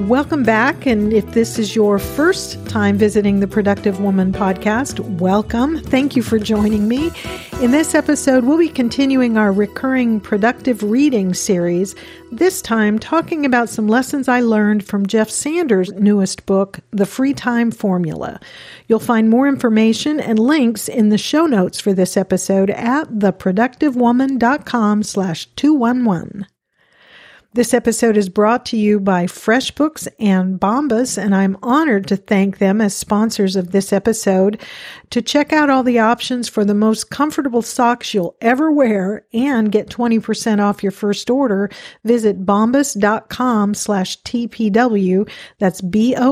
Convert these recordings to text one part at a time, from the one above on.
Welcome back. And if this is your first time visiting the Productive Woman podcast, welcome. Thank you for joining me. In this episode, we'll be continuing our recurring productive reading series, this time talking about some lessons I learned from Jeff Sanders' newest book, The Free Time Formula. You'll find more information and links in the show notes for this episode at theproductivewoman.com slash 211. This episode is brought to you by FreshBooks and Bombas, and I'm honored to thank them as sponsors of this episode. To check out all the options for the most comfortable socks you'll ever wear and get 20% off your first order, visit bombas.com slash TPW. That's B-O-M-B-A-S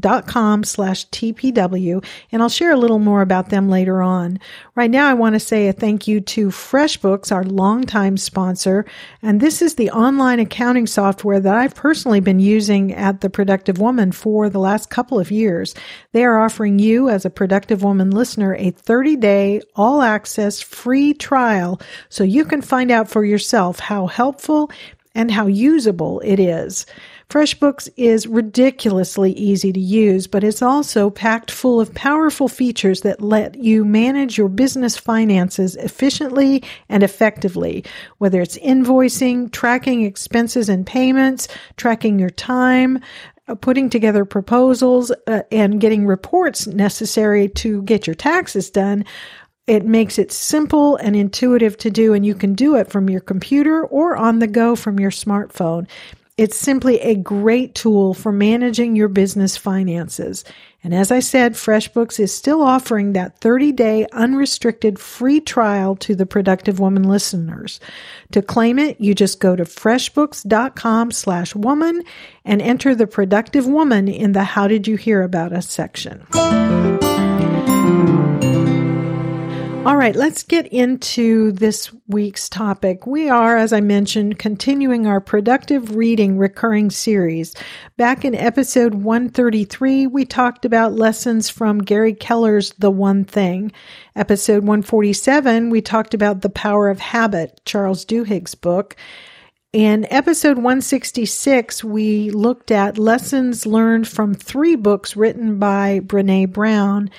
dot com slash TPW. And I'll share a little more about them later on. Right now, I want to say a thank you to FreshBooks, our longtime sponsor, and this is the online accounting software that I've personally been using at The Productive Woman for the last couple of years. They are offering you, as a Productive Woman listener, a 30 day, all access free trial so you can find out for yourself how helpful and how usable it is. FreshBooks is ridiculously easy to use, but it's also packed full of powerful features that let you manage your business finances efficiently and effectively, whether it's invoicing, tracking expenses and payments, tracking your time, uh, putting together proposals, uh, and getting reports necessary to get your taxes done. It makes it simple and intuitive to do, and you can do it from your computer or on the go from your smartphone. It's simply a great tool for managing your business finances. And as I said, FreshBooks is still offering that 30 day unrestricted free trial to the Productive Woman listeners. To claim it, you just go to freshbooks.com slash woman and enter the Productive Woman in the How Did You Hear About Us section. All right, let's get into this week's topic. We are, as I mentioned, continuing our productive reading recurring series. Back in episode 133, we talked about lessons from Gary Keller's The One Thing. Episode 147, we talked about The Power of Habit, Charles Duhigg's book. In episode 166, we looked at lessons learned from three books written by Brene Brown.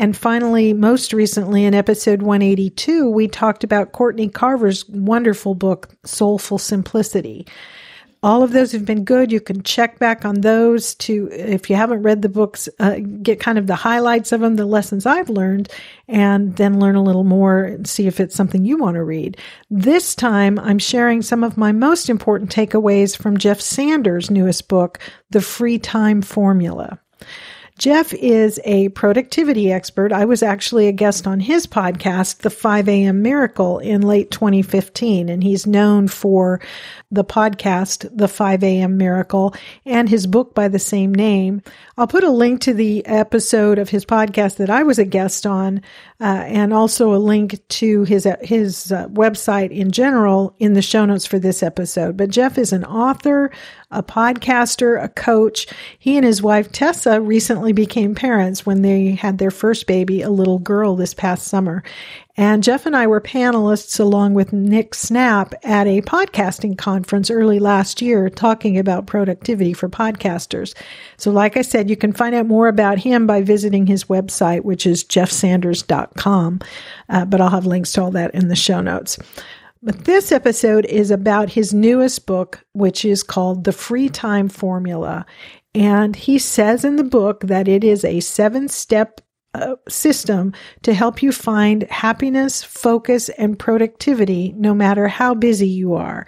And finally, most recently in episode 182, we talked about Courtney Carver's wonderful book, Soulful Simplicity. All of those have been good. You can check back on those to, if you haven't read the books, uh, get kind of the highlights of them, the lessons I've learned, and then learn a little more and see if it's something you want to read. This time, I'm sharing some of my most important takeaways from Jeff Sanders' newest book, The Free Time Formula. Jeff is a productivity expert. I was actually a guest on his podcast, The 5 a.m. Miracle, in late 2015, and he's known for the podcast, The 5 a.m. Miracle, and his book by the same name. I'll put a link to the episode of his podcast that I was a guest on, uh, and also a link to his uh, his uh, website in general in the show notes for this episode. But Jeff is an author, a podcaster, a coach. He and his wife Tessa recently became parents when they had their first baby, a little girl, this past summer. And Jeff and I were panelists along with Nick Snap at a podcasting conference early last year talking about productivity for podcasters. So, like I said, you can find out more about him by visiting his website, which is jeffsanders.com. Uh, but I'll have links to all that in the show notes. But this episode is about his newest book, which is called The Free Time Formula. And he says in the book that it is a seven step uh, system to help you find happiness, focus, and productivity no matter how busy you are.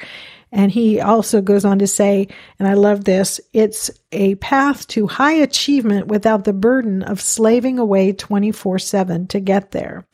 And he also goes on to say, and I love this, it's a path to high achievement without the burden of slaving away 24 7 to get there.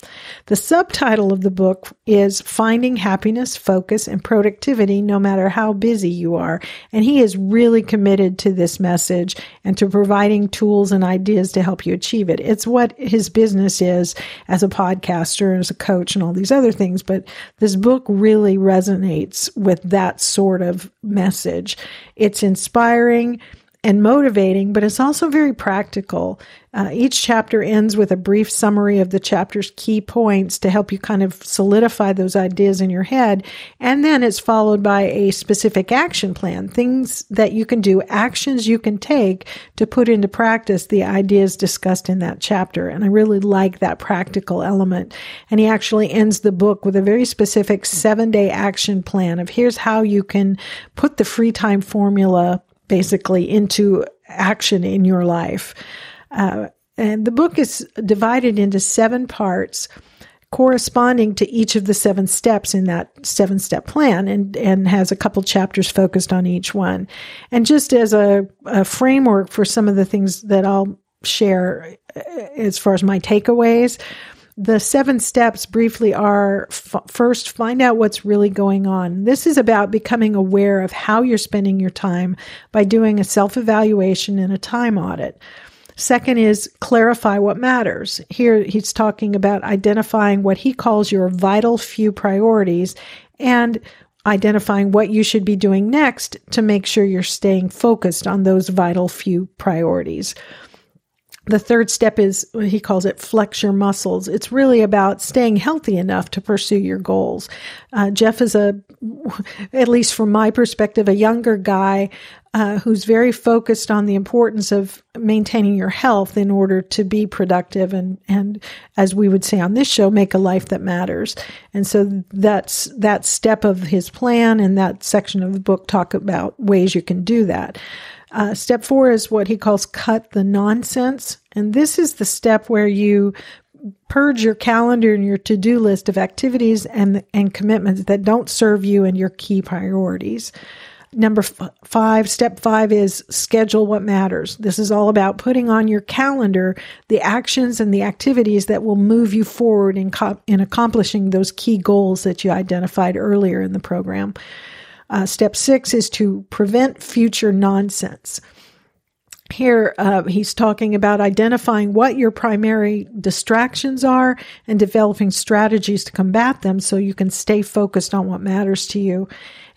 The subtitle of the book is Finding Happiness, Focus, and Productivity No Matter How Busy You Are. And he is really committed to this message and to providing tools and ideas to help you achieve it. It's what his business is as a podcaster, as a coach, and all these other things. But this book really resonates with that sort of message. It's inspiring and motivating, but it's also very practical. Uh, each chapter ends with a brief summary of the chapter's key points to help you kind of solidify those ideas in your head. And then it's followed by a specific action plan, things that you can do, actions you can take to put into practice the ideas discussed in that chapter. And I really like that practical element. And he actually ends the book with a very specific seven day action plan of here's how you can put the free time formula basically into action in your life. Uh, and the book is divided into seven parts corresponding to each of the seven steps in that seven step plan and, and has a couple chapters focused on each one. And just as a, a framework for some of the things that I'll share uh, as far as my takeaways, the seven steps briefly are f- first, find out what's really going on. This is about becoming aware of how you're spending your time by doing a self evaluation and a time audit. Second is clarify what matters. Here he's talking about identifying what he calls your vital few priorities and identifying what you should be doing next to make sure you're staying focused on those vital few priorities. The third step is he calls it flex your muscles. It's really about staying healthy enough to pursue your goals. Uh, Jeff is a, at least from my perspective, a younger guy uh, who's very focused on the importance of maintaining your health in order to be productive and and as we would say on this show, make a life that matters. And so that's that step of his plan and that section of the book talk about ways you can do that. Uh, step four is what he calls cut the nonsense. And this is the step where you purge your calendar and your to-do list of activities and, and commitments that don't serve you and your key priorities. Number f- five, step five is schedule what matters. This is all about putting on your calendar the actions and the activities that will move you forward in, co- in accomplishing those key goals that you identified earlier in the program. Uh, step six is to prevent future nonsense. Here, uh, he's talking about identifying what your primary distractions are and developing strategies to combat them so you can stay focused on what matters to you.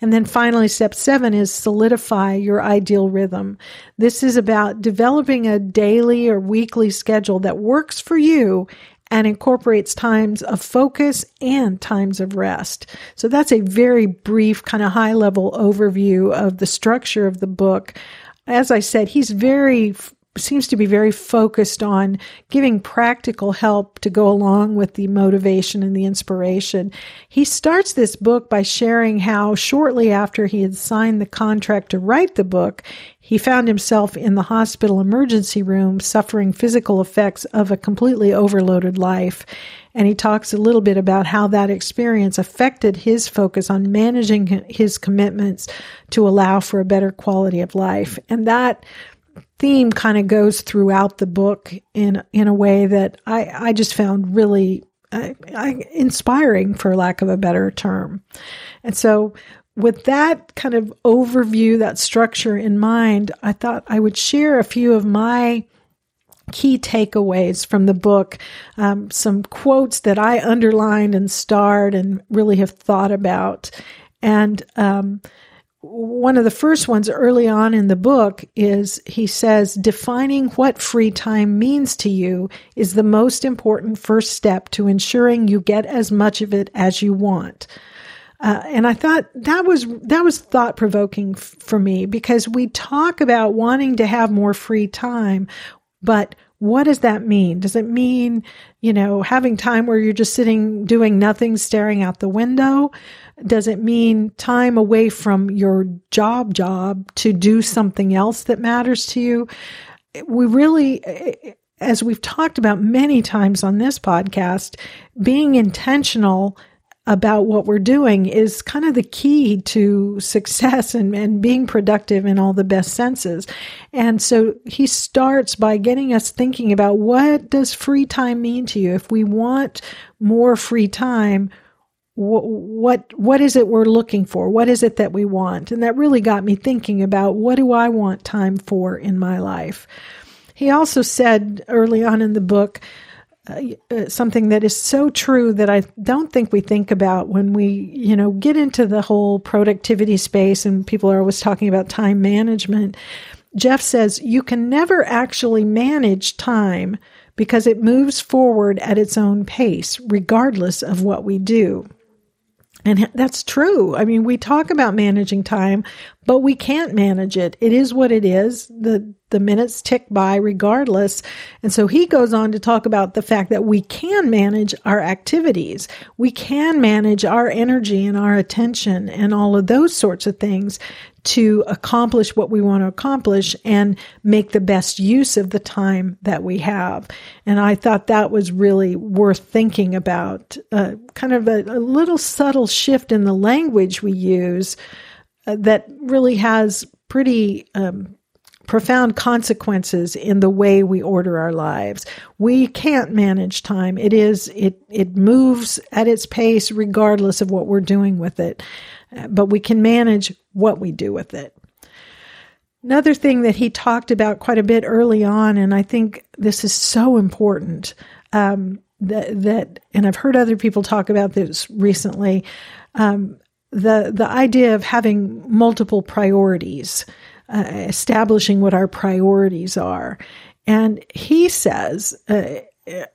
And then finally, step seven is solidify your ideal rhythm. This is about developing a daily or weekly schedule that works for you and incorporates times of focus and times of rest. So that's a very brief, kind of high level overview of the structure of the book. As I said, he's very seems to be very focused on giving practical help to go along with the motivation and the inspiration. He starts this book by sharing how shortly after he had signed the contract to write the book, he found himself in the hospital emergency room suffering physical effects of a completely overloaded life. And he talks a little bit about how that experience affected his focus on managing his commitments to allow for a better quality of life. And that theme kind of goes throughout the book in in a way that I I just found really uh, inspiring, for lack of a better term. And so, with that kind of overview, that structure in mind, I thought I would share a few of my key takeaways from the book, um, some quotes that I underlined and starred and really have thought about. And um, one of the first ones early on in the book is he says, defining what free time means to you is the most important first step to ensuring you get as much of it as you want. Uh, and I thought that was that was thought provoking f- for me because we talk about wanting to have more free time, but what does that mean? Does it mean, you know, having time where you're just sitting doing nothing, staring out the window? Does it mean time away from your job job to do something else that matters to you? We really, as we've talked about many times on this podcast, being intentional about what we're doing is kind of the key to success and, and being productive in all the best senses. And so he starts by getting us thinking about what does free time mean to you? If we want more free time, what, what is it we're looking for? What is it that we want? And that really got me thinking about what do I want time for in my life. He also said early on in the book uh, uh, something that is so true that I don't think we think about when we, you know, get into the whole productivity space and people are always talking about time management. Jeff says you can never actually manage time because it moves forward at its own pace, regardless of what we do. And that's true. I mean, we talk about managing time, but we can't manage it. It is what it is. The the minutes tick by regardless. And so he goes on to talk about the fact that we can manage our activities. We can manage our energy and our attention and all of those sorts of things to accomplish what we want to accomplish and make the best use of the time that we have. And I thought that was really worth thinking about, uh, kind of a, a, little subtle shift in the language we use that really has pretty um, profound consequences in the way we order our lives. We can't manage time. It is it it moves at its pace regardless of what we're doing with it. Uh, but we can manage what we do with it. Another thing that he talked about quite a bit early on, and I think this is so important, um, that, that, and I've heard other people talk about this recently, um, the the idea of having multiple priorities uh, establishing what our priorities are. And he says, uh,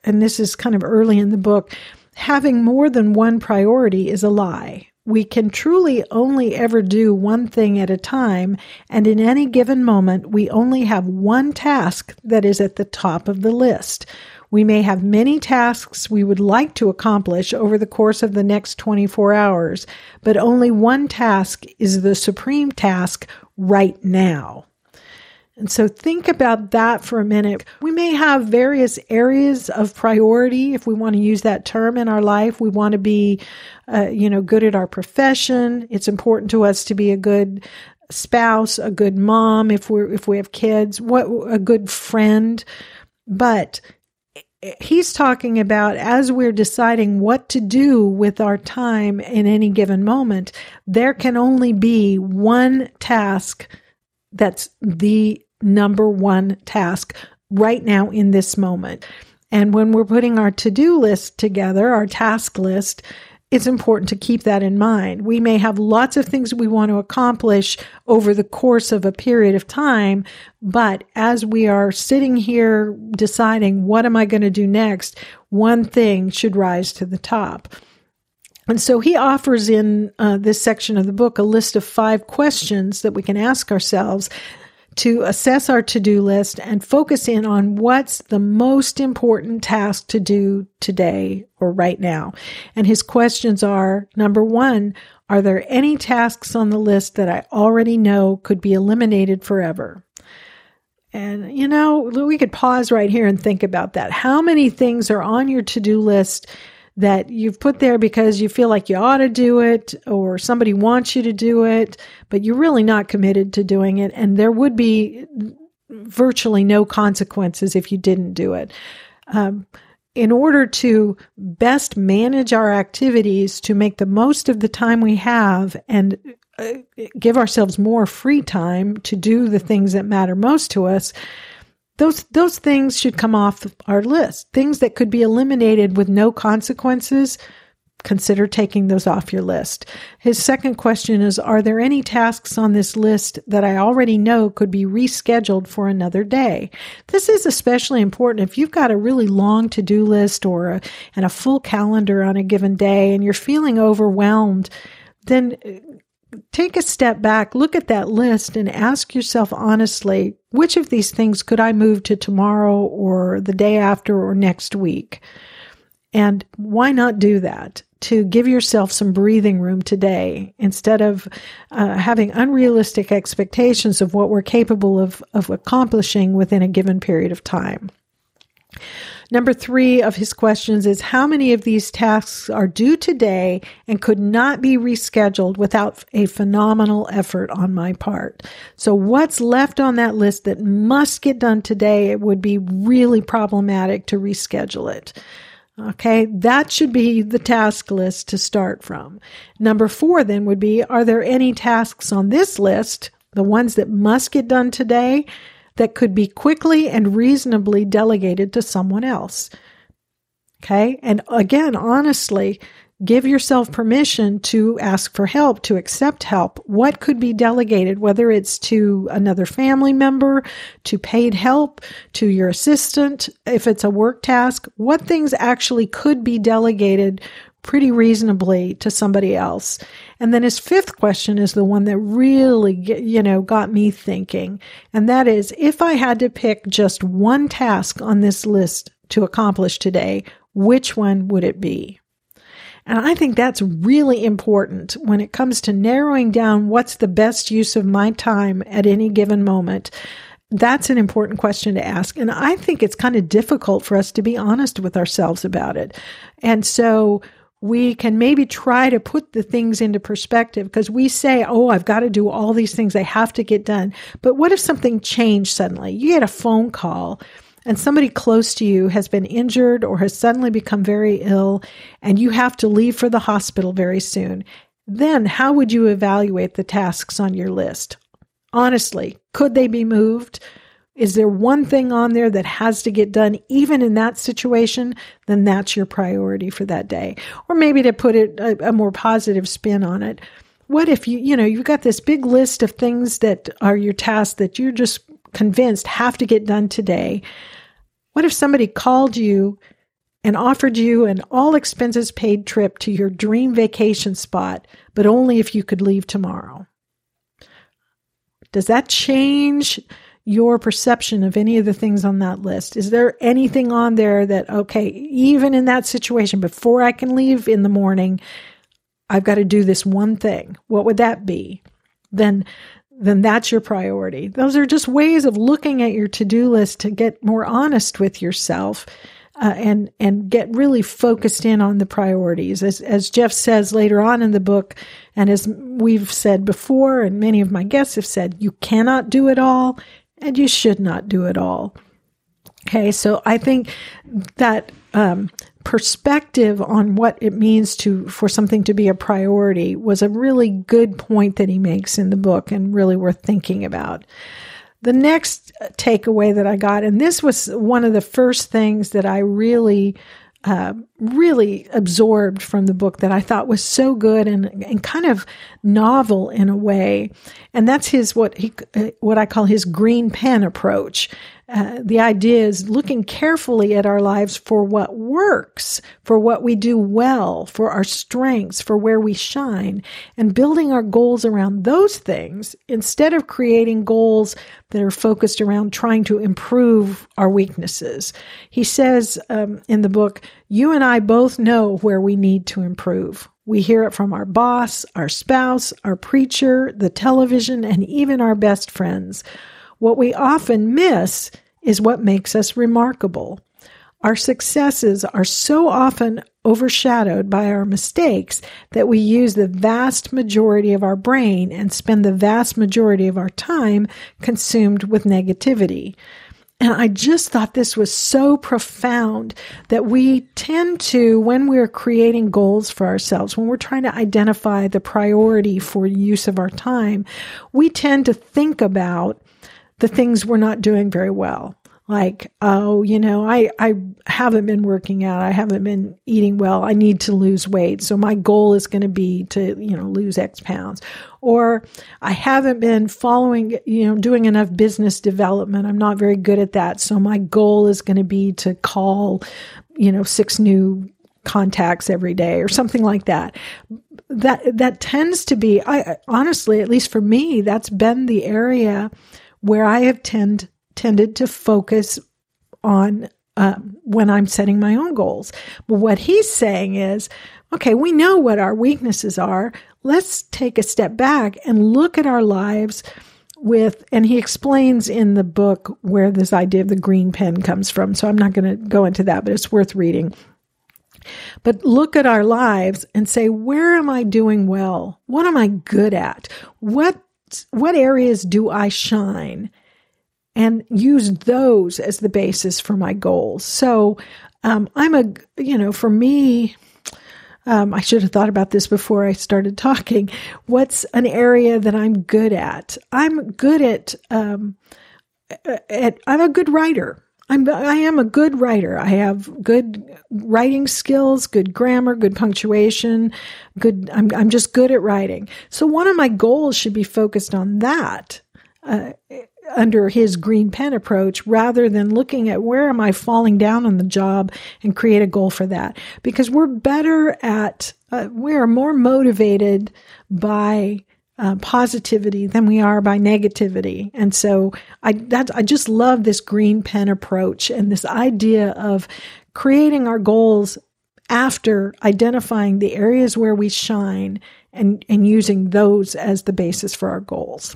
and this is kind of early in the book, having more than one priority is a lie. We can truly only ever do one thing at a time, and in any given moment, we only have one task that is at the top of the list. We may have many tasks we would like to accomplish over the course of the next 24 hours, but only one task is the supreme task right now. And so think about that for a minute. We may have various areas of priority, if we want to use that term in our life. We want to be, uh, you know, good at our profession. It's important to us to be a good spouse, a good mom, if we're, if we have kids, what, a good friend. But he's talking about as we're deciding what to do with our time in any given moment, there can only be one task that's the number one task right now in this moment. And when we're putting our to do list together, our task list, it's important to keep that in mind. We may have lots of things we want to accomplish over the course of a period of time, but as we are sitting here deciding what am I going to do next, one thing should rise to the top. And so he offers in uh, this section of the book a list of five questions that we can ask ourselves to assess our to do list and focus in on what's the most important task to do today or right now. And his questions are number one, are there any tasks on the list that I already know could be eliminated forever? And, you know, we could pause right here and think about that. How many things are on your to do list that you've put there because you feel like you ought to do it or somebody wants you to do it, but you're really not committed to doing it. And there would be virtually no consequences if you didn't do it. Um, in order to best manage our activities to make the most of the time we have and uh, give ourselves more free time to do the things that matter most to us, those those things should come off our list. Things that could be eliminated with no consequences. Consider taking those off your list. His second question is Are there any tasks on this list that I already know could be rescheduled for another day? This is especially important if you've got a really long to do list or a, and a full calendar on a given day and you're feeling overwhelmed. Then take a step back, look at that list, and ask yourself honestly which of these things could I move to tomorrow or the day after or next week? And why not do that? To give yourself some breathing room today instead of uh, having unrealistic expectations of what we're capable of, of accomplishing within a given period of time. Number three of his questions is how many of these tasks are due today and could not be rescheduled without a phenomenal effort on my part? So what's left on that list that must get done today? It would be really problematic to reschedule it. Okay, that should be the task list to start from. Number four then would be Are there any tasks on this list, the ones that must get done today, that could be quickly and reasonably delegated to someone else. Okay. And again, honestly, give yourself permission to ask for help, to accept help. What could be delegated, whether it's to another family member, to paid help, to your assistant, if it's a work task, what things actually could be delegated pretty reasonably to somebody else. And then his fifth question is the one that really, you know, got me thinking. And that is, if I had to pick just one task on this list to accomplish today, which one would it be? And I think that's really important when it comes to narrowing down what's the best use of my time at any given moment. That's an important question to ask. And I think it's kind of difficult for us to be honest with ourselves about it. And so we can maybe try to put the things into perspective because we say, Oh, I've got to do all these things. I have to get done. But what if something changed suddenly? You get a phone call and somebody close to you has been injured or has suddenly become very ill and you have to leave for the hospital very soon. Then how would you evaluate the tasks on your list? Honestly, could they be moved? Is there one thing on there that has to get done even in that situation? Then that's your priority for that day. Or maybe to put it a, a more positive spin on it. What if you, you know, you've got this big list of things that are your tasks that you're just convinced have to get done today? What if somebody called you and offered you an all expenses paid trip to your dream vacation spot, but only if you could leave tomorrow? Does that change your perception of any of the things on that list? Is there anything on there that, okay, even in that situation, before I can leave in the morning, I've got to do this one thing? What would that be? Then, then that's your priority. Those are just ways of looking at your to-do list to get more honest with yourself. Uh, and and get really focused in on the priorities. As as Jeff says later on in the book, and as we've said before, and many of my guests have said, you cannot do it all, and you should not do it all. Okay, so I think that um, perspective on what it means to for something to be a priority was a really good point that he makes in the book and really worth thinking about. The next takeaway that I got, and this was one of the first things that I really uh, really absorbed from the book that I thought was so good and, and kind of novel in a way. And that's his what he uh, what I call his green pen approach. Uh, the idea is looking carefully at our lives for what works, for what we do well, for our strengths, for where we shine, and building our goals around those things instead of creating goals that are focused around trying to improve our weaknesses. He says um, in the book, You and I both know where we need to improve. We hear it from our boss, our spouse, our preacher, the television, and even our best friends. What we often miss is what makes us remarkable. Our successes are so often overshadowed by our mistakes that we use the vast majority of our brain and spend the vast majority of our time consumed with negativity. And I just thought this was so profound that we tend to, when we're creating goals for ourselves, when we're trying to identify the priority for use of our time, we tend to think about the things we're not doing very well. Like, oh, you know, I, I haven't been working out. I haven't been eating well. I need to lose weight. So my goal is going to be to, you know, lose X pounds. Or I haven't been following, you know, doing enough business development. I'm not very good at that. So my goal is going to be to call, you know, six new contacts every day or something like that that that tends to be i honestly at least for me that's been the area where I have tend tended to focus on uh, when I'm setting my own goals. But what he's saying is, okay, we know what our weaknesses are. Let's take a step back and look at our lives with, and he explains in the book where this idea of the green pen comes from. So I'm not going to go into that, but it's worth reading. But look at our lives and say, where am I doing well? What am I good at? What, what areas do I shine? And use those as the basis for my goals. So, um, I'm a, you know, for me, um, I should have thought about this before I started talking. What's an area that I'm good at? I'm good at, um, at I'm a good writer. I'm I am a good writer. I have good writing skills, good grammar, good punctuation, good. I'm I'm just good at writing. So one of my goals should be focused on that. Uh, under his green pen approach rather than looking at where am I falling down on the job and create a goal for that. Because we're better at, uh, we're more motivated by uh, positivity than we are by negativity. And so I, that, I just love this green pen approach and this idea of creating our goals after identifying the areas where we shine and, and using those as the basis for our goals.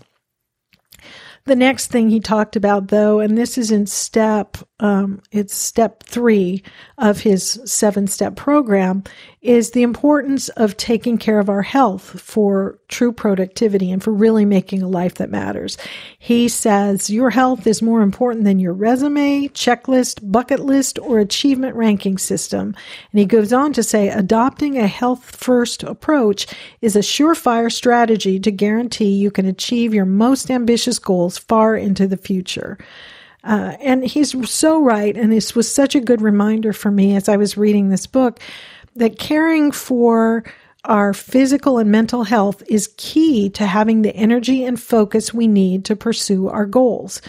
The next thing he talked about, though, and this is in step, um, it's step three of his seven step program, is the importance of taking care of our health for true productivity and for really making a life that matters. He says your health is more important than your resume, checklist, bucket list, or achievement ranking system. And he goes on to say adopting a health first approach is a surefire strategy to guarantee you can achieve your most ambitious goals far into the future. Uh, and he's so right. And this was such a good reminder for me as I was reading this book that caring for our physical and mental health is key to having the energy and focus we need to pursue our goals.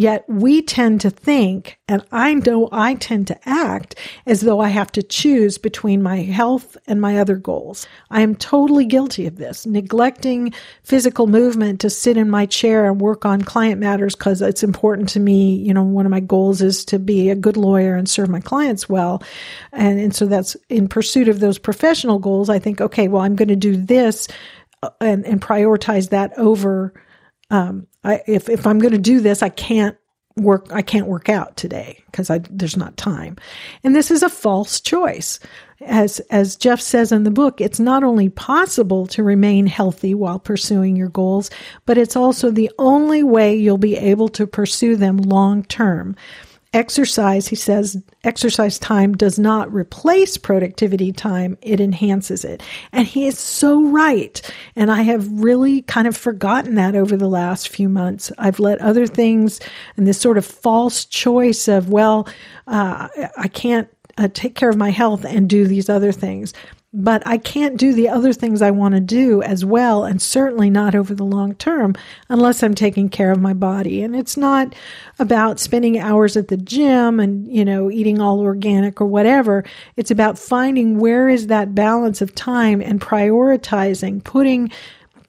Yet we tend to think, and I know I tend to act as though I have to choose between my health and my other goals. I am totally guilty of this, neglecting physical movement to sit in my chair and work on client matters because it's important to me. You know, one of my goals is to be a good lawyer and serve my clients well. And, and so that's in pursuit of those professional goals. I think, okay, well, I'm going to do this uh, and, and prioritize that over um, I, if if I'm going to do this, I can't work. I can't work out today because there's not time, and this is a false choice. As as Jeff says in the book, it's not only possible to remain healthy while pursuing your goals, but it's also the only way you'll be able to pursue them long term. Exercise, he says, exercise time does not replace productivity time, it enhances it. And he is so right. And I have really kind of forgotten that over the last few months. I've let other things and this sort of false choice of, well, uh, I can't uh, take care of my health and do these other things but I can't do the other things I want to do as well, and certainly not over the long term unless I'm taking care of my body. And it's not about spending hours at the gym and, you know, eating all organic or whatever. It's about finding where is that balance of time and prioritizing, putting,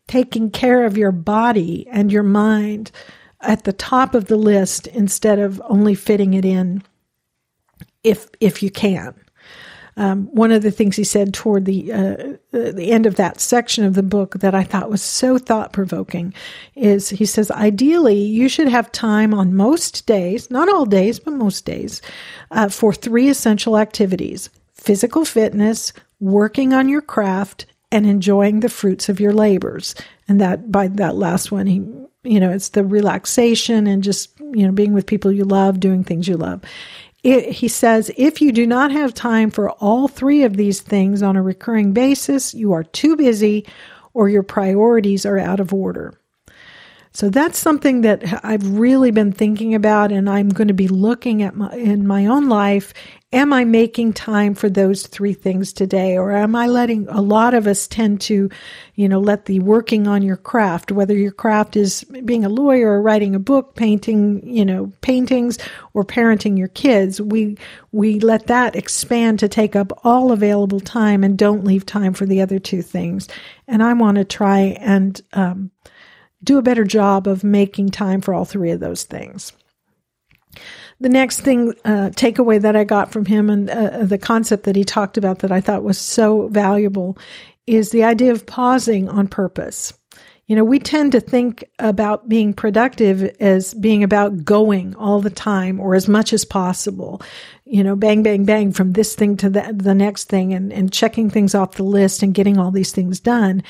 taking care of your body and your mind at the top of the list instead of only fitting it in if, if you can. Um, one of the things he said toward the uh, the end of that section of the book that I thought was so thought provoking is he says ideally you should have time on most days, not all days, but most days, uh, for three essential activities: physical fitness, working on your craft, and enjoying the fruits of your labors. And that by that last one, he you know it's the relaxation and just you know being with people you love, doing things you love. It, he says, if you do not have time for all three of these things on a recurring basis, you are too busy or your priorities are out of order. So that's something that I've really been thinking about and I'm going to be looking at my, in my own life. Am I making time for those three things today? Or am I letting a lot of us tend to, you know, let the working on your craft, whether your craft is being a lawyer or writing a book, painting, you know, paintings or parenting your kids, we, we let that expand to take up all available time and don't leave time for the other two things. And I want to try and, um, do a better job of making time for all three of those things. The next thing, uh, takeaway that I got from him and uh, the concept that he talked about that I thought was so valuable is the idea of pausing on purpose. You know, we tend to think about being productive as being about going all the time or as much as possible. You know, bang, bang, bang from this thing to the, the next thing and, and checking things off the list and getting all these things done.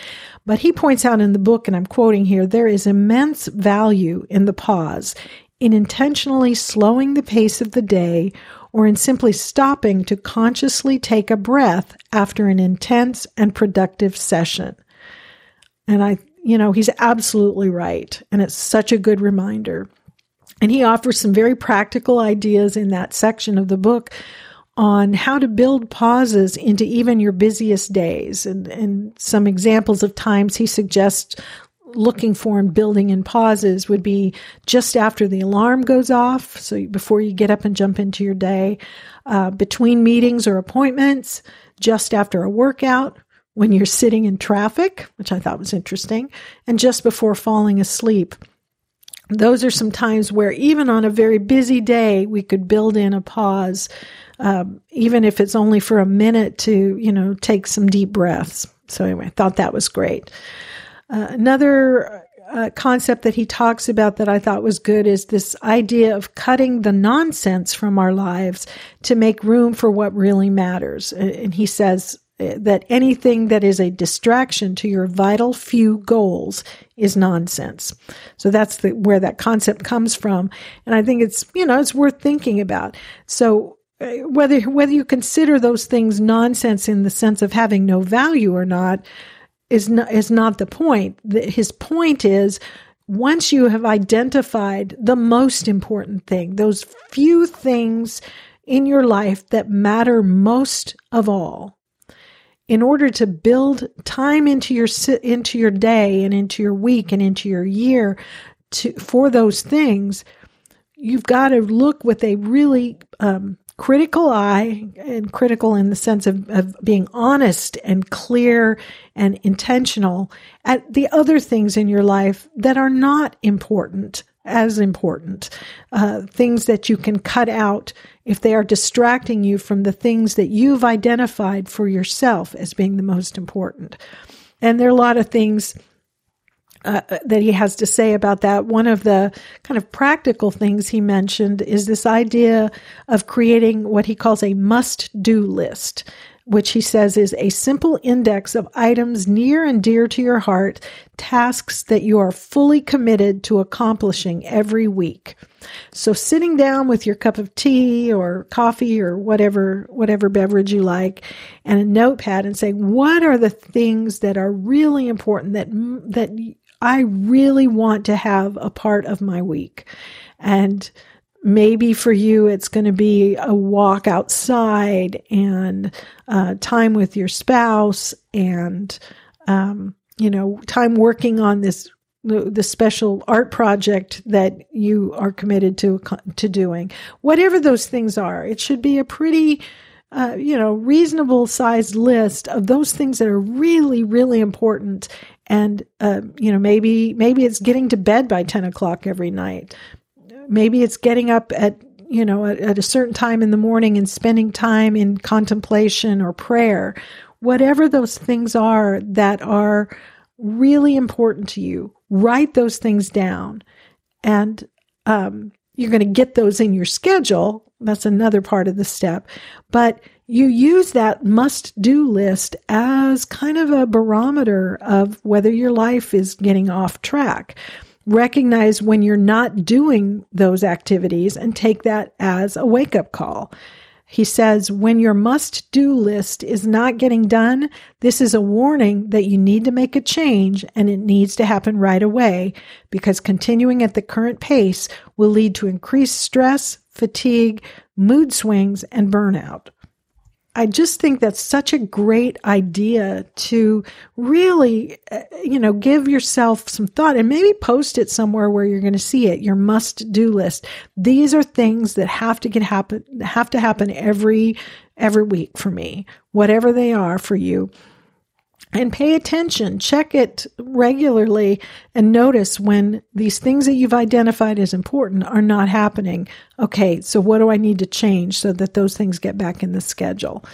But he points out in the book, and I'm quoting here, there is immense value in the pause, in intentionally slowing the pace of the day or in simply stopping to consciously take a breath after an intense and productive session. And I, you know, he's absolutely right. And it's such a good reminder. And he offers some very practical ideas in that section of the book on how to build pauses into even your busiest days and, and some examples of times he suggests looking for and building in pauses would be just after the alarm goes off. So before you get up and jump into your day, uh, between meetings or appointments, just after a workout, when you're sitting in traffic, which I thought was interesting, and just before falling asleep. Those are some times where, even on a very busy day, we could build in a pause, um, even if it's only for a minute to, you know, take some deep breaths. So, anyway, I thought that was great. Uh, another uh, concept that he talks about that I thought was good is this idea of cutting the nonsense from our lives to make room for what really matters. And he says uh, that anything that is a distraction to your vital few goals is nonsense. So that's the, where that concept comes from. And I think it's, you know, it's worth thinking about. So uh, whether, whether you consider those things nonsense in the sense of having no value or not, is not, is not the point. His point is once you have identified the most important thing, those few things in your life that matter most of all, in order to build time into your into your day and into your week and into your year to for those things, you've got to look with a really um, critical eye and critical in the sense of, of being honest and clear and intentional at the other things in your life that are not important as important uh, things that you can cut out if they are distracting you from the things that you've identified for yourself as being the most important and there are a lot of things uh, that he has to say about that. One of the kind of practical things he mentioned is this idea of creating what he calls a must do list, which he says is a simple index of items near and dear to your heart, tasks that you are fully committed to accomplishing every week. So sitting down with your cup of tea or coffee or whatever whatever beverage you like and a notepad and saying what are the things that are really important that that I really want to have a part of my week. And maybe for you, it's going to be a walk outside and uh, time with your spouse and, um, you know, time working on this the, special art project that you are committed to to doing whatever those things are it should be a pretty uh, you know, reasonable sized list of those things that are really, really important. And, uh, you know, maybe, maybe it's getting to bed by 10 o'clock every night. Maybe it's getting up at, you know, at, at a certain time in the morning and spending time in contemplation or prayer. Whatever those things are that are really important to you, write those things down. And, um, you're going to get those in your schedule that's another part of the step. But you use that must do list as kind of a barometer of whether your life is getting off track. Recognize when you're not doing those activities and take that as a wake up call. He says, when your must do list is not getting done, this is a warning that you need to make a change and it needs to happen right away because continuing at the current pace will lead to increased stress, fatigue, mood swings, and burnout. I just think that's such a great idea to really, uh, you know, give yourself some thought and maybe post it somewhere where you're going to see it, your must do list. These are things that have to get happen, have to happen every, every week for me, whatever they are for you and pay attention, check it regularly, and notice when these things that you've identified as important are not happening. Okay, so what do I need to change so that those things get back in the schedule?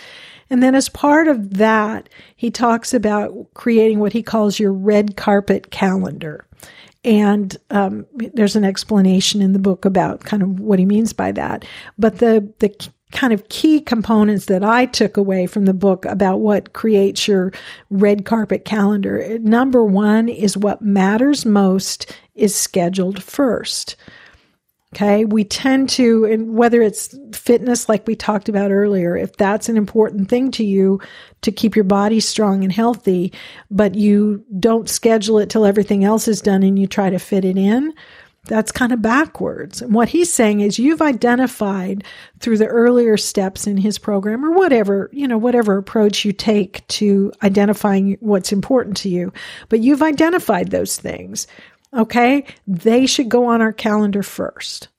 And then as part of that, he talks about creating what he calls your red carpet calendar. And um, there's an explanation in the book about kind of what he means by that. But the the kind of key components that I took away from the book about what creates your red carpet calendar. Number one is what matters most is scheduled first. Okay. We tend to, and whether it's fitness, like we talked about earlier, if that's an important thing to you to keep your body strong and healthy, but you don't schedule it till everything else is done and you try to fit it in, that's kind of backwards. And what he's saying is you've identified through the earlier steps in his program or whatever, you know, whatever approach you take to identifying what's important to you, but you've identified those things. Okay. They should go on our calendar first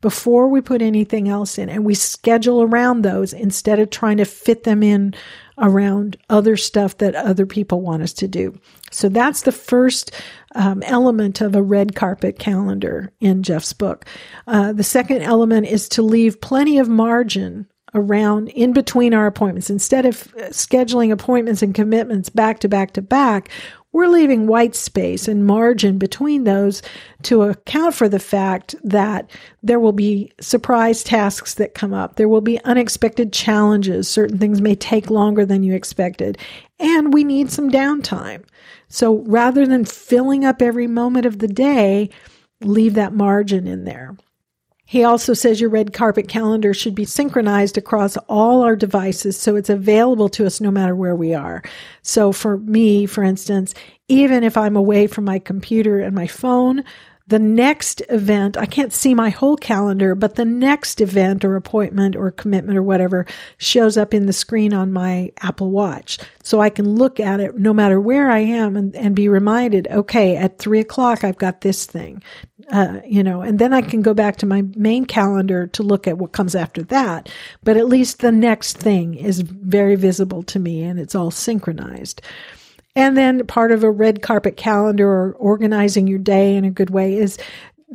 before we put anything else in and we schedule around those instead of trying to fit them in around other stuff that other people want us to do. So that's the first um, element of a red carpet calendar in Jeff's book. Uh, the second element is to leave plenty of margin around in between our appointments. Instead of uh, scheduling appointments and commitments back to back to back, we're leaving white space and margin between those to account for the fact that there will be surprise tasks that come up. There will be unexpected challenges. Certain things may take longer than you expected. And we need some downtime. So rather than filling up every moment of the day, leave that margin in there. He also says your red carpet calendar should be synchronized across all our devices so it's available to us no matter where we are. So for me, for instance, even if I'm away from my computer and my phone, the next event, I can't see my whole calendar, but the next event or appointment or commitment or whatever shows up in the screen on my Apple Watch. So I can look at it no matter where I am and, and be reminded, okay, at three o'clock, I've got this thing, uh, you know, and then I can go back to my main calendar to look at what comes after that. But at least the next thing is very visible to me and it's all synchronized. And then part of a red carpet calendar or organizing your day in a good way is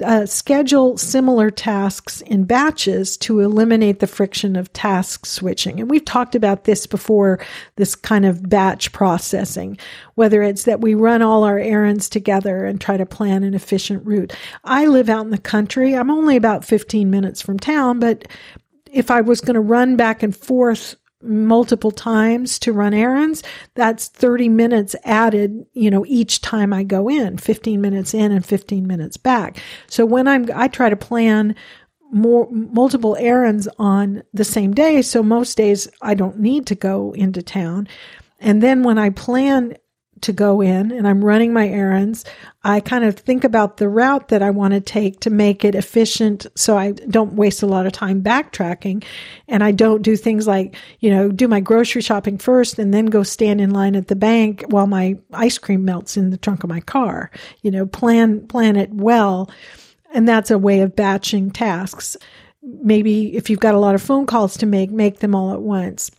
uh, schedule similar tasks in batches to eliminate the friction of task switching. And we've talked about this before, this kind of batch processing, whether it's that we run all our errands together and try to plan an efficient route. I live out in the country. I'm only about 15 minutes from town, but if I was going to run back and forth multiple times to run errands, that's 30 minutes added, you know, each time I go in, 15 minutes in and 15 minutes back. So when I'm, I try to plan more, multiple errands on the same day. So most days I don't need to go into town. And then when I plan to go in and I'm running my errands, I kind of think about the route that I want to take to make it efficient so I don't waste a lot of time backtracking. And I don't do things like, you know, do my grocery shopping first and then go stand in line at the bank while my ice cream melts in the trunk of my car. You know, plan, plan it well. And that's a way of batching tasks. Maybe if you've got a lot of phone calls to make, make them all at once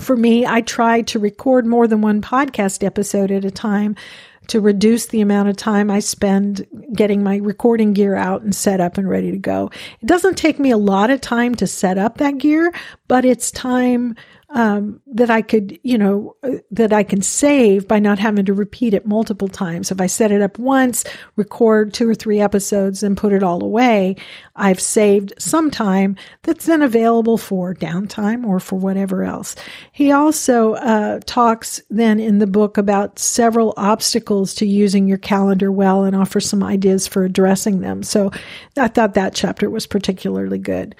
for me, I try to record more than one podcast episode at a time to reduce the amount of time I spend getting my recording gear out and set up and ready to go. It doesn't take me a lot of time to set up that gear, but it's time um, that I could, you know, uh, that I can save by not having to repeat it multiple times. If I set it up once, record two or three episodes, and put it all away, I've saved some time that's then available for downtime or for whatever else. He also uh, talks then in the book about several obstacles to using your calendar well and offers some ideas for addressing them. So I thought that chapter was particularly good.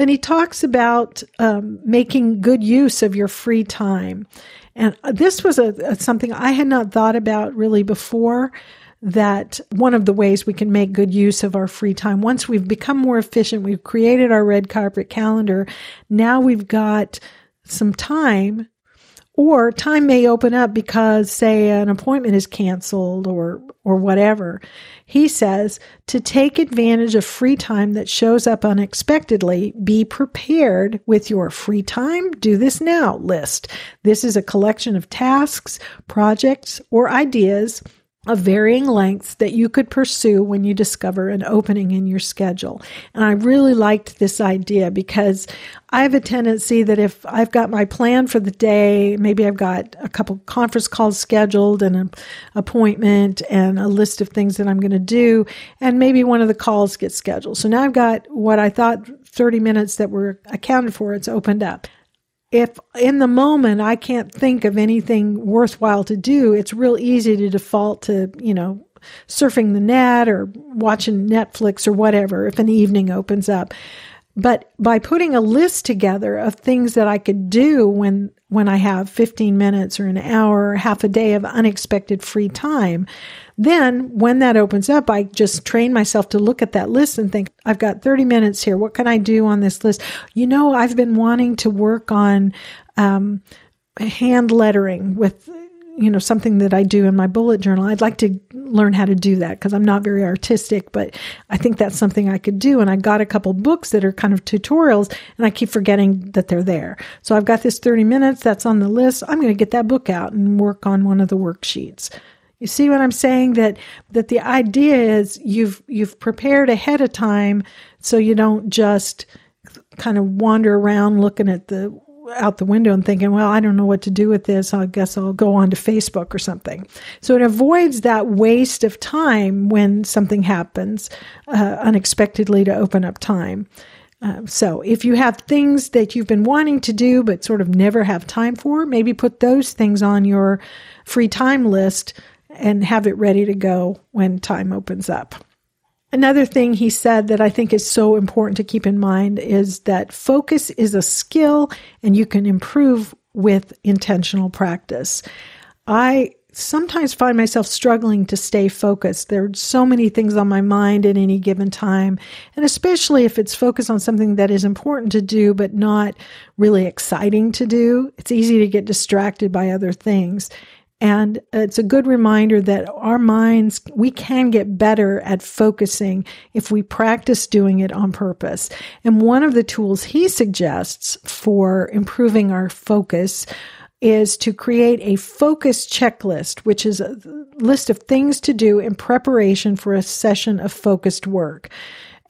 Then he talks about um, making good use of your free time. And this was a, a, something I had not thought about really before. That one of the ways we can make good use of our free time, once we've become more efficient, we've created our red carpet calendar. Now we've got some time or time may open up because say an appointment is canceled or or whatever he says to take advantage of free time that shows up unexpectedly be prepared with your free time. Do this now. List. This is a collection of tasks projects or ideas of varying lengths that you could pursue when you discover an opening in your schedule. And I really liked this idea because I have a tendency that if I've got my plan for the day, maybe I've got a couple conference calls scheduled and an appointment and a list of things that I'm going to do, and maybe one of the calls gets scheduled. So now I've got what I thought 30 minutes that were accounted for, it's opened up if in the moment I can't think of anything worthwhile to do, it's real easy to default to, you know, surfing the net or watching Netflix or whatever if an evening opens up. But by putting a list together of things that I could do when when I have 15 minutes or an hour half a day of unexpected free time, then when that opens up, I just train myself to look at that list and think, I've got 30 minutes here. What can I do on this list? You know, I've been wanting to work on um, hand lettering with you know something that I do in my bullet journal. I'd like to learn how to do that because I'm not very artistic, but I think that's something I could do. And I got a couple books that are kind of tutorials, and I keep forgetting that they're there. So I've got this 30 minutes that's on the list. I'm going to get that book out and work on one of the worksheets. You see what I'm saying? That that the idea is you've you've prepared ahead of time so you don't just kind of wander around looking at the out the window and thinking, well, I don't know what to do with this. I guess I'll go on to Facebook or something. So it avoids that waste of time when something happens uh, unexpectedly to open up time. Uh, so if you have things that you've been wanting to do but sort of never have time for, maybe put those things on your free time list and have it ready to go when time opens up. Another thing he said that I think is so important to keep in mind is that focus is a skill and you can improve with intentional practice. I sometimes find myself struggling to stay focused. There are so many things on my mind at any given time, and especially if it's focused on something that is important to do but not really exciting to do, it's easy to get distracted by other things. And it's a good reminder that our minds, we can get better at focusing if we practice doing it on purpose. And one of the tools he suggests for improving our focus is to create a focus checklist, which is a list of things to do in preparation for a session of focused work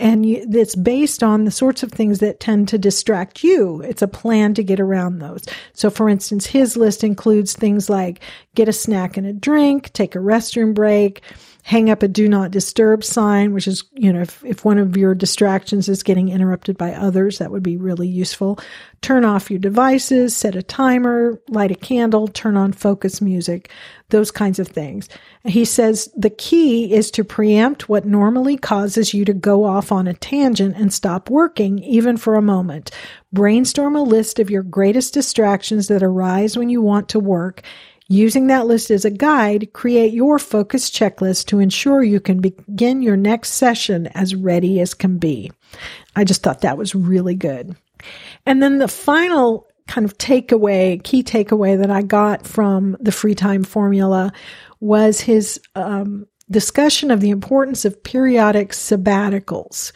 and you, it's based on the sorts of things that tend to distract you. It's a plan to get around those. So, for instance, his list includes things like get a snack and a drink, take a restroom break, hang up a do not disturb sign, which is, you know, if, if one of your distractions is getting interrupted by others, that would be really useful. Turn off your devices, set a timer, light a candle, turn on focus music, those kinds of things. He says the key is to preempt what normally causes you to go off on a tangent and stop working, even for a moment. Brainstorm a list of your greatest distractions that arise when you want to work Using that list as a guide, create your focus checklist to ensure you can begin your next session as ready as can be. I just thought that was really good. And then the final kind of takeaway, key takeaway that I got from the free time formula was his um, discussion of the importance of periodic sabbaticals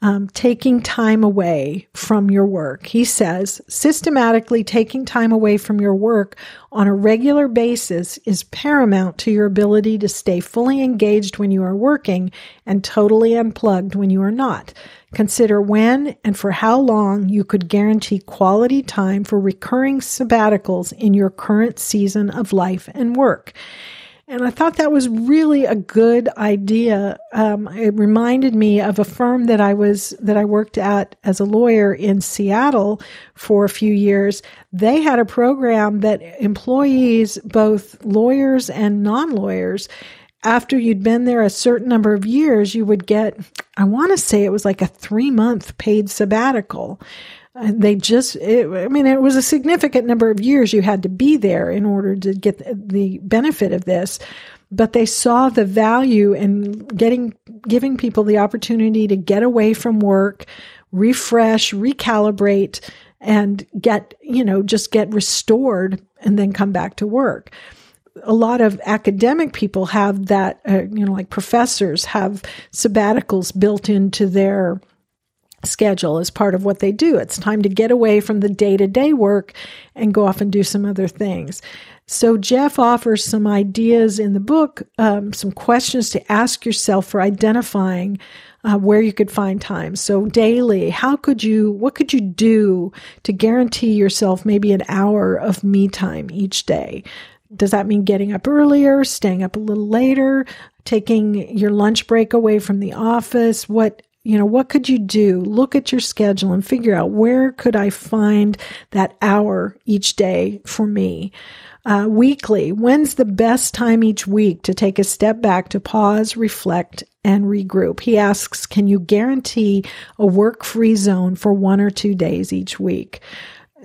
um, taking time away from your work. He says systematically taking time away from your work on a regular basis is paramount to your ability to stay fully engaged when you are working and totally unplugged when you are not. Consider when and for how long you could guarantee quality time for recurring sabbaticals in your current season of life and work. And I thought that was really a good idea. Um, it reminded me of a firm that I was that I worked at as a lawyer in Seattle for a few years. They had a program that employees, both lawyers and non-lawyers, after you'd been there a certain number of years, you would get, I want to say it was like a three month paid sabbatical they just it, i mean it was a significant number of years you had to be there in order to get the benefit of this but they saw the value in getting giving people the opportunity to get away from work refresh recalibrate and get you know just get restored and then come back to work. A lot of academic people have that uh, you know like professors have sabbaticals built into their schedule as part of what they do. It's time to get away from the day to day work and go off and do some other things. So, Jeff offers some ideas in the book, um, some questions to ask yourself for identifying uh, where you could find time. So, daily, how could you, what could you do to guarantee yourself maybe an hour of me time each day? Does that mean getting up earlier, staying up a little later, taking your lunch break away from the office? What you know, what could you do? Look at your schedule and figure out where could I find that hour each day for me. Uh, weekly, when's the best time each week to take a step back to pause, reflect, and regroup? He asks, can you guarantee a work free zone for one or two days each week?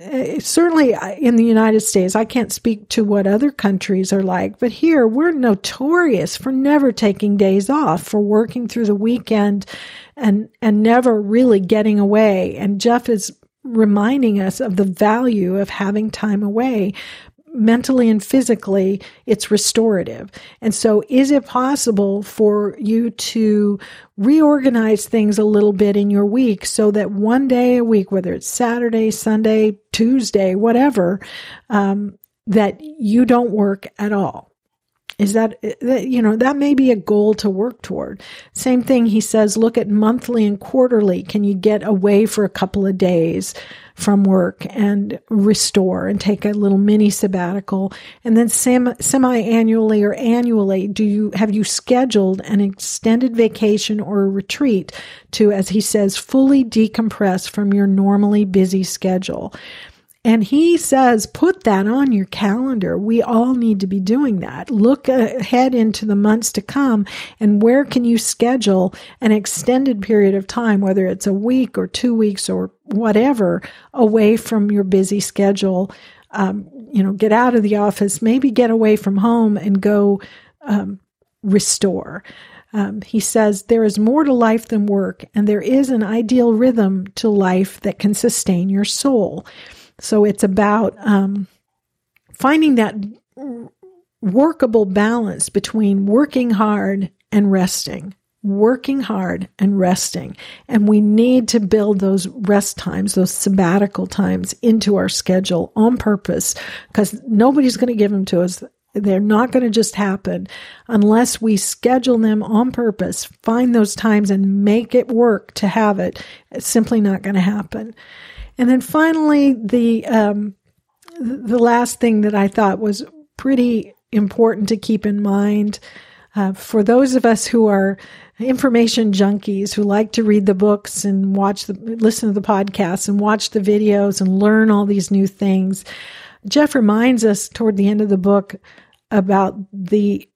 Uh, certainly in the United States, I can't speak to what other countries are like, but here we're notorious for never taking days off, for working through the weekend and, and never really getting away. And Jeff is reminding us of the value of having time away mentally and physically, it's restorative. And so, is it possible for you to reorganize things a little bit in your week so that one day a week, whether it's Saturday, Sunday, Tuesday, whatever, um, that you don't work at all? is that you know that may be a goal to work toward same thing he says look at monthly and quarterly can you get away for a couple of days from work and restore and take a little mini sabbatical. And then semi annually or annually do you have you scheduled an extended vacation or retreat to as he says fully decompress from your normally busy schedule and he says, put that on your calendar. We all need to be doing that. Look ahead into the months to come and where can you schedule an extended period of time, whether it's a week or two weeks or whatever, away from your busy schedule. Um, you know, get out of the office, maybe get away from home and go um, restore. Um, he says, There is more to life than work, and there is an ideal rhythm to life that can sustain your soul. So it's about um, finding that workable balance between working hard and resting. Working hard and resting. And we need to build those rest times, those sabbatical times into our schedule on purpose because nobody's going to give them to us. They're not going to just happen unless we schedule them on purpose, find those times and make it work to have it. It's simply not going to happen. And then finally, the um, the last thing that I thought was pretty important to keep in mind uh, for those of us who are information junkies who like to read the books and watch the listen to the podcasts and watch the videos and learn all these new things. Jeff reminds us toward the end of the book about the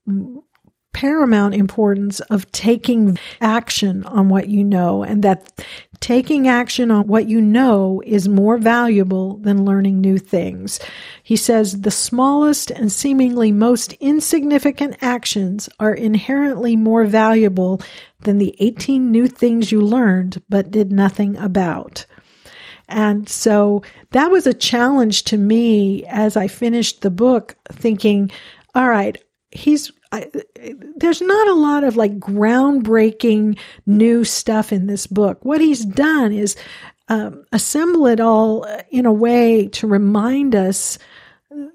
paramount importance of taking action on what you know and that taking action on what you know is more valuable than learning new things. He says the smallest and seemingly most insignificant actions are inherently more valuable than the 18 new things you learned but did nothing about. And so that was a challenge to me as I finished the book, thinking, all right, he's I, there's not a lot of like groundbreaking new stuff in this book. What he's done is um, assemble it all in a way to remind us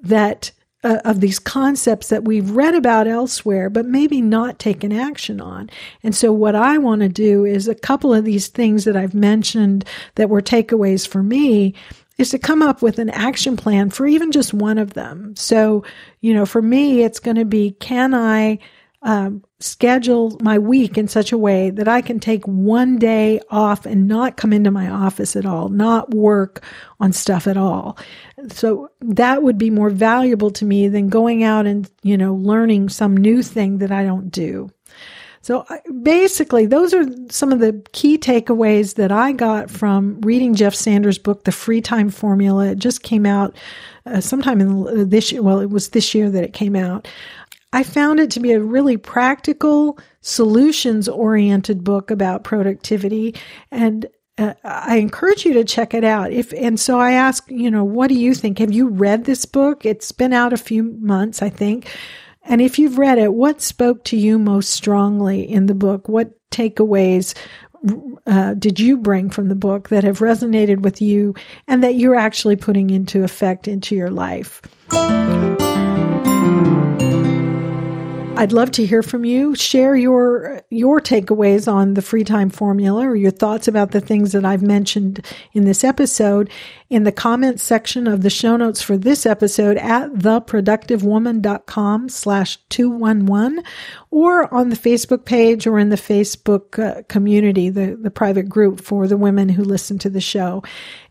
that uh, of these concepts that we've read about elsewhere, but maybe not taken action on. And so, what I want to do is a couple of these things that I've mentioned that were takeaways for me is to come up with an action plan for even just one of them. So, you know, for me, it's going to be can I um, schedule my week in such a way that I can take one day off and not come into my office at all, not work on stuff at all. So that would be more valuable to me than going out and, you know, learning some new thing that I don't do. So basically, those are some of the key takeaways that I got from reading Jeff Sanders' book, The Free Time Formula. It just came out uh, sometime in this year. Well, it was this year that it came out. I found it to be a really practical, solutions oriented book about productivity. And uh, I encourage you to check it out. If and so I ask, you know, what do you think? Have you read this book? It's been out a few months, I think. And if you've read it, what spoke to you most strongly in the book? What takeaways uh, did you bring from the book that have resonated with you and that you're actually putting into effect into your life? I'd love to hear from you. Share your your takeaways on the free time formula or your thoughts about the things that I've mentioned in this episode in the comments section of the show notes for this episode at theproductivewoman.com slash 211 or on the Facebook page or in the Facebook uh, community, the, the private group for the women who listen to the show.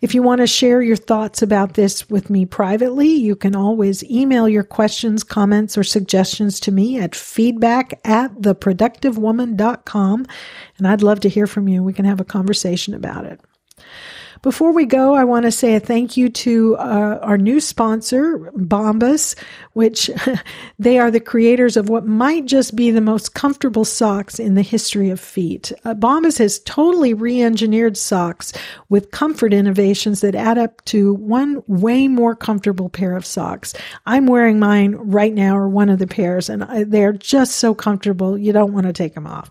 If you want to share your thoughts about this with me privately, you can always email your questions, comments, or suggestions to me at feedback at theproductivewoman.com. And I'd love to hear from you. We can have a conversation about it. Before we go, I want to say a thank you to uh, our new sponsor, Bombas, which they are the creators of what might just be the most comfortable socks in the history of feet. Uh, Bombas has totally re engineered socks with comfort innovations that add up to one way more comfortable pair of socks. I'm wearing mine right now, or one of the pairs, and they're just so comfortable, you don't want to take them off.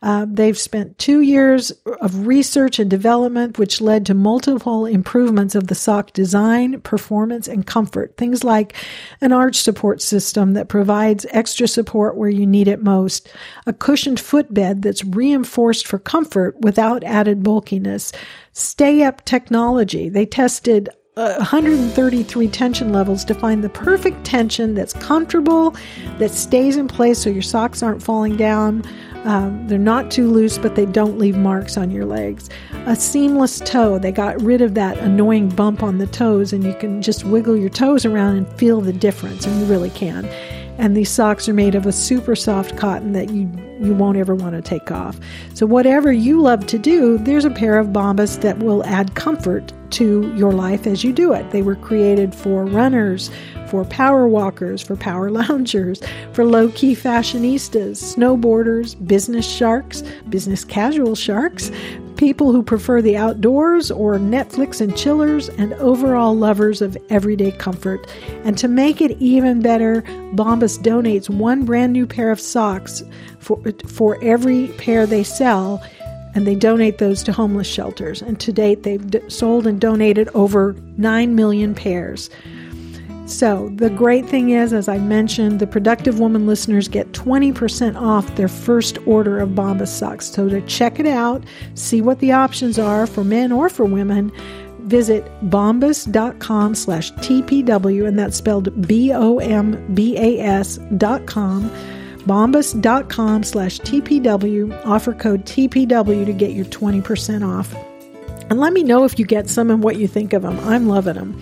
Uh, they've spent two years of research and development, which led to multiple improvements of the sock design, performance, and comfort. Things like an arch support system that provides extra support where you need it most, a cushioned footbed that's reinforced for comfort without added bulkiness, stay up technology. They tested uh, 133 tension levels to find the perfect tension that's comfortable, that stays in place so your socks aren't falling down. Um, they're not too loose, but they don't leave marks on your legs. A seamless toe, they got rid of that annoying bump on the toes, and you can just wiggle your toes around and feel the difference, and you really can. And these socks are made of a super soft cotton that you you won't ever want to take off. So whatever you love to do, there's a pair of Bombas that will add comfort to your life as you do it. They were created for runners, for power walkers, for power loungers, for low key fashionistas, snowboarders, business sharks, business casual sharks, people who prefer the outdoors or Netflix and chillers, and overall lovers of everyday comfort. And to make it even better, Bombas donates one brand new pair of socks for, for every pair they sell and they donate those to homeless shelters. And to date, they've d- sold and donated over 9 million pairs. So, the great thing is, as I mentioned, the Productive Woman listeners get 20% off their first order of Bombas socks. So, to check it out, see what the options are for men or for women, visit bombas.com slash TPW, and that's spelled B O M B A S dot com. Bombas.com slash TPW, offer code TPW to get your 20% off. And let me know if you get some and what you think of them. I'm loving them.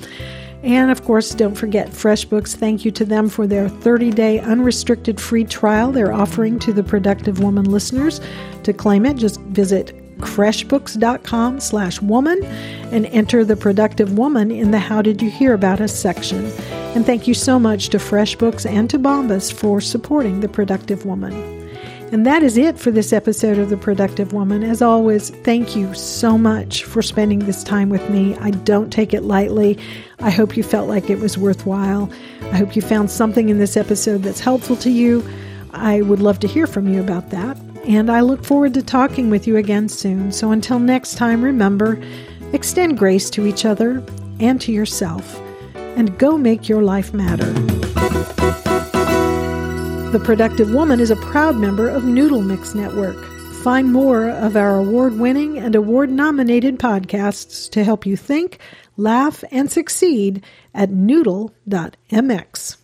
And of course, don't forget FreshBooks. Thank you to them for their 30 day unrestricted free trial they're offering to the Productive Woman listeners. To claim it, just visit freshbooks.com slash woman and enter the productive woman in the how did you hear about us section and thank you so much to freshbooks and to bombas for supporting the productive woman and that is it for this episode of The Productive Woman. As always, thank you so much for spending this time with me. I don't take it lightly. I hope you felt like it was worthwhile. I hope you found something in this episode that's helpful to you. I would love to hear from you about that. And I look forward to talking with you again soon. So until next time, remember extend grace to each other and to yourself, and go make your life matter. The Productive Woman is a proud member of Noodle Mix Network. Find more of our award winning and award nominated podcasts to help you think, laugh, and succeed at noodle.mx.